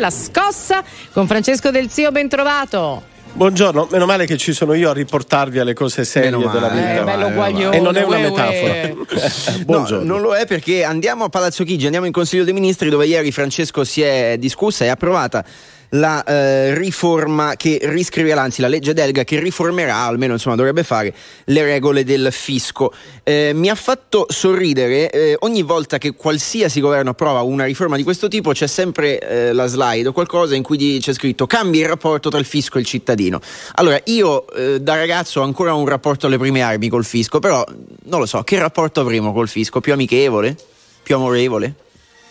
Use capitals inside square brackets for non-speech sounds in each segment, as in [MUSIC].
La scossa con Francesco Del Zio, ben trovato. Buongiorno, meno male che ci sono io a riportarvi alle cose serie della vita. Eh, bello guaglione, e non è una metafora. [LAUGHS] [LAUGHS] Buongiorno. No, non lo è perché andiamo a Palazzo Chigi, andiamo in Consiglio dei Ministri dove ieri Francesco si è discussa e approvata la eh, riforma che riscriverà, anzi la legge delega che riformerà, almeno insomma dovrebbe fare, le regole del fisco. Eh, mi ha fatto sorridere, eh, ogni volta che qualsiasi governo approva una riforma di questo tipo c'è sempre eh, la slide o qualcosa in cui c'è scritto cambia il rapporto tra il fisco e il cittadino. Allora io eh, da ragazzo ho ancora un rapporto alle prime armi col fisco, però non lo so, che rapporto avremo col fisco? Più amichevole? Più amorevole?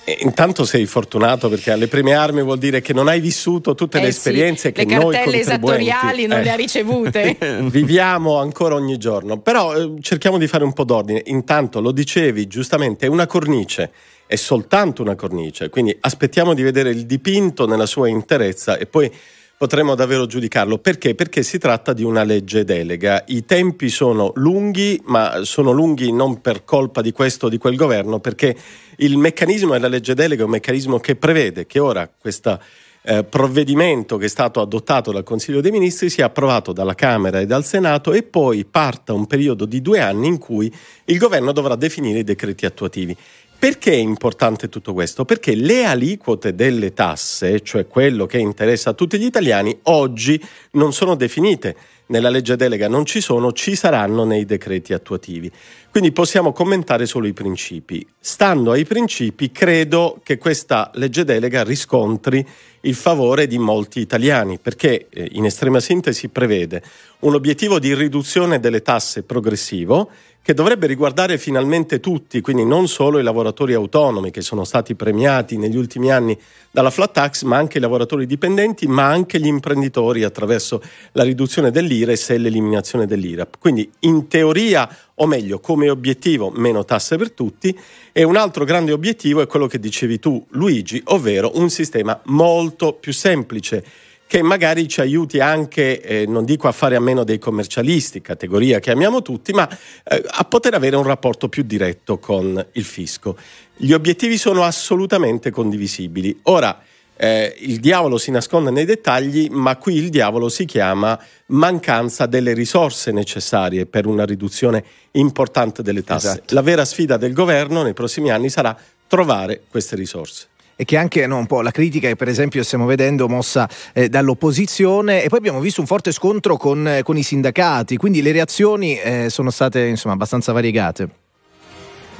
E intanto sei fortunato perché alle prime armi vuol dire che non hai vissuto tutte le Eh esperienze sì, che le noi cartelle contribuenti esattoriali non eh, le ha ricevute. [LAUGHS] viviamo ancora ogni giorno. Però eh, cerchiamo di fare un po' d'ordine. Intanto lo dicevi giustamente, è una cornice, è soltanto una cornice, quindi aspettiamo di vedere il dipinto nella sua interezza e poi potremo davvero giudicarlo. Perché? Perché si tratta di una legge delega. I tempi sono lunghi, ma sono lunghi non per colpa di questo o di quel governo, perché il meccanismo della legge delega è un meccanismo che prevede che ora questo eh, provvedimento che è stato adottato dal Consiglio dei Ministri sia approvato dalla Camera e dal Senato e poi parta un periodo di due anni in cui il governo dovrà definire i decreti attuativi. Perché è importante tutto questo? Perché le aliquote delle tasse, cioè quello che interessa a tutti gli italiani, oggi non sono definite. Nella legge delega non ci sono, ci saranno nei decreti attuativi. Quindi possiamo commentare solo i principi. Stando ai principi, credo che questa legge delega riscontri il favore di molti italiani, perché eh, in estrema sintesi prevede un obiettivo di riduzione delle tasse progressivo che dovrebbe riguardare finalmente tutti, quindi non solo i lavoratori autonomi che sono stati premiati negli ultimi anni dalla flat tax, ma anche i lavoratori dipendenti, ma anche gli imprenditori attraverso la riduzione dell'IRES e l'eliminazione dell'IRAP. Quindi in teoria, o meglio, come obiettivo meno tasse per tutti, e un altro grande obiettivo è quello che dicevi tu, Luigi, ovvero un sistema molto più semplice che magari ci aiuti anche, eh, non dico a fare a meno dei commercialisti, categoria che amiamo tutti, ma eh, a poter avere un rapporto più diretto con il fisco. Gli obiettivi sono assolutamente condivisibili. Ora, eh, il diavolo si nasconde nei dettagli, ma qui il diavolo si chiama mancanza delle risorse necessarie per una riduzione importante delle tasse. Esatto. La vera sfida del governo nei prossimi anni sarà trovare queste risorse e che anche no, un po' la critica che per esempio stiamo vedendo mossa eh, dall'opposizione e poi abbiamo visto un forte scontro con, eh, con i sindacati, quindi le reazioni eh, sono state insomma abbastanza variegate.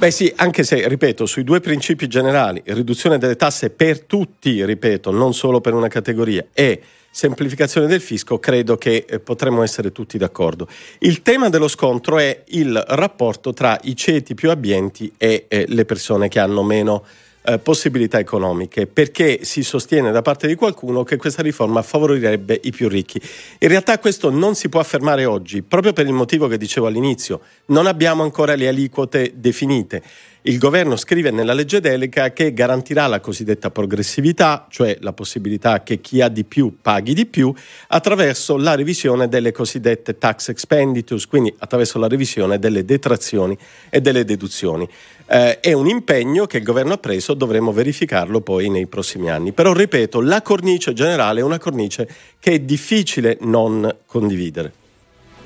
Beh sì, anche se, ripeto, sui due principi generali, riduzione delle tasse per tutti, ripeto, non solo per una categoria, e semplificazione del fisco, credo che eh, potremmo essere tutti d'accordo. Il tema dello scontro è il rapporto tra i ceti più abbienti e eh, le persone che hanno meno eh, possibilità economiche, perché si sostiene da parte di qualcuno che questa riforma favorirebbe i più ricchi. In realtà questo non si può affermare oggi, proprio per il motivo che dicevo all'inizio, non abbiamo ancora le aliquote definite. Il governo scrive nella legge delega che garantirà la cosiddetta progressività, cioè la possibilità che chi ha di più paghi di più, attraverso la revisione delle cosiddette tax expenditures, quindi attraverso la revisione delle detrazioni e delle deduzioni. Eh, è un impegno che il governo ha preso, dovremo verificarlo poi nei prossimi anni. Però ripeto, la cornice generale è una cornice che è difficile non condividere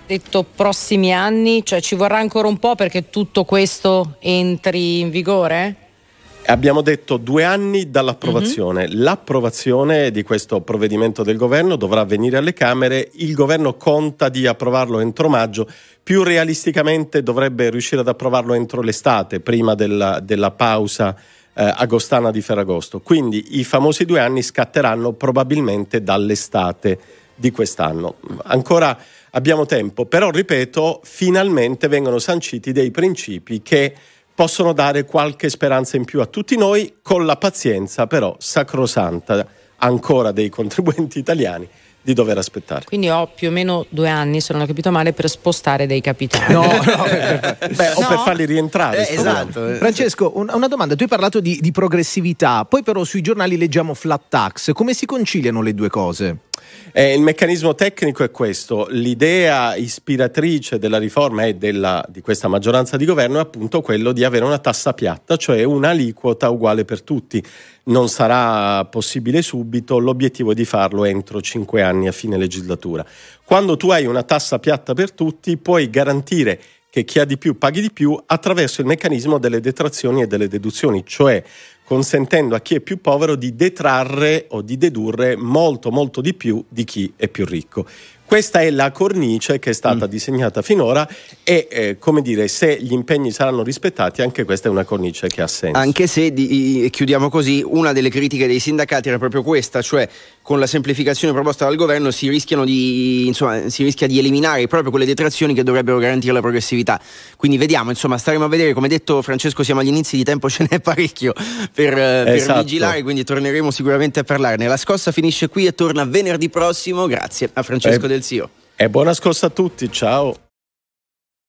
detto prossimi anni, cioè ci vorrà ancora un po' perché tutto questo entri in vigore? Abbiamo detto due anni dall'approvazione. Mm-hmm. L'approvazione di questo provvedimento del governo dovrà avvenire alle Camere. Il governo conta di approvarlo entro maggio. Più realisticamente dovrebbe riuscire ad approvarlo entro l'estate, prima della, della pausa eh, agostana di Ferragosto. Quindi i famosi due anni scatteranno probabilmente dall'estate di quest'anno. Ancora abbiamo tempo, però ripeto, finalmente vengono sanciti dei principi che possono dare qualche speranza in più a tutti noi, con la pazienza però sacrosanta ancora dei contribuenti italiani di dover aspettare. Quindi ho più o meno due anni, se non ho capito male, per spostare dei capitali. No, no. [LAUGHS] Beh, o No? per farli rientrare. Eh, esatto. Francesco, un- una domanda, tu hai parlato di, di progressività, poi però sui giornali leggiamo flat tax, come si conciliano le due cose? Eh, il meccanismo tecnico è questo, l'idea ispiratrice della riforma e della, di questa maggioranza di governo è appunto quello di avere una tassa piatta, cioè un'aliquota uguale per tutti. Non sarà possibile subito, l'obiettivo è di farlo entro cinque anni a fine legislatura. Quando tu hai una tassa piatta per tutti puoi garantire che chi ha di più paghi di più attraverso il meccanismo delle detrazioni e delle deduzioni, cioè consentendo a chi è più povero di detrarre o di dedurre molto molto di più di chi è più ricco. Questa è la cornice che è stata mm. disegnata finora e, eh, come dire, se gli impegni saranno rispettati, anche questa è una cornice che ha senso. Anche se, di, chiudiamo così, una delle critiche dei sindacati era proprio questa, cioè con la semplificazione proposta dal governo si, di, insomma, si rischia di eliminare proprio quelle detrazioni che dovrebbero garantire la progressività. Quindi vediamo, insomma, staremo a vedere, come detto Francesco, siamo agli inizi di tempo, ce n'è parecchio per, per esatto. vigilare, quindi torneremo sicuramente a parlarne. La scossa finisce qui e torna venerdì prossimo, grazie a Francesco eh. Del Zio. E buona scorsa a tutti, ciao.